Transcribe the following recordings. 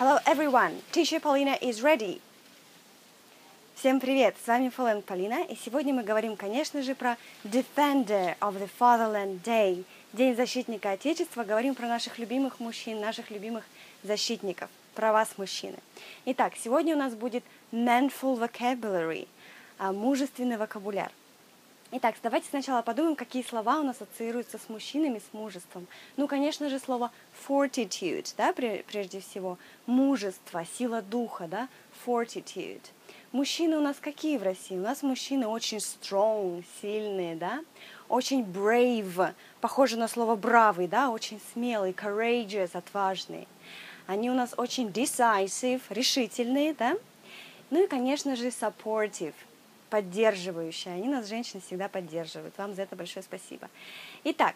Hello everyone, teacher Paulina is ready. Всем привет, с вами Фолен Полина, и сегодня мы говорим, конечно же, про Defender of the Fatherland Day, День защитника Отечества, говорим про наших любимых мужчин, наших любимых защитников, про вас, мужчины. Итак, сегодня у нас будет manful vocabulary, а, мужественный вокабуляр. Итак, давайте сначала подумаем, какие слова у нас ассоциируются с мужчинами, с мужеством. Ну, конечно же, слово fortitude, да, прежде всего, мужество, сила духа, да, fortitude. Мужчины у нас какие в России? У нас мужчины очень strong, сильные, да, очень brave, похоже на слово бравый, да, очень смелый, courageous, отважный. Они у нас очень decisive, решительные, да, ну и, конечно же, supportive – поддерживающие. Они нас, женщины, всегда поддерживают. Вам за это большое спасибо. Итак,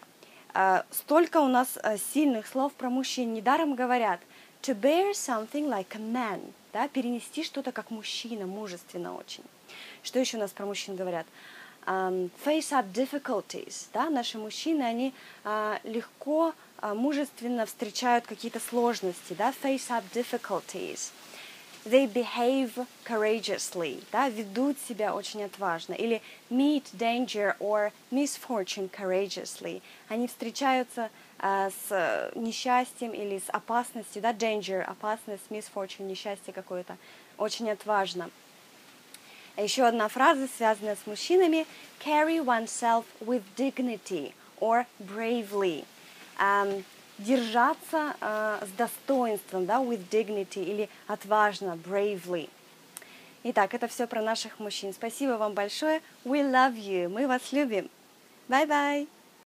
э, столько у нас э, сильных слов про мужчин. Недаром говорят to bear something like a man, да, перенести что-то как мужчина, мужественно очень. Что еще у нас про мужчин говорят? Um, face up difficulties, да, наши мужчины, они uh, легко, uh, мужественно встречают какие-то сложности, да, face up difficulties – they behave courageously, да, ведут себя очень отважно, или meet danger or misfortune courageously. Они встречаются а, с несчастьем или с опасностью, да, danger, опасность, misfortune, несчастье какое-то, очень отважно. Еще одна фраза, связанная с мужчинами, carry oneself with dignity or bravely. Um, держаться э, с достоинством, да, with dignity или отважно, bravely. Итак, это все про наших мужчин. Спасибо вам большое. We love you. Мы вас любим. Bye-bye.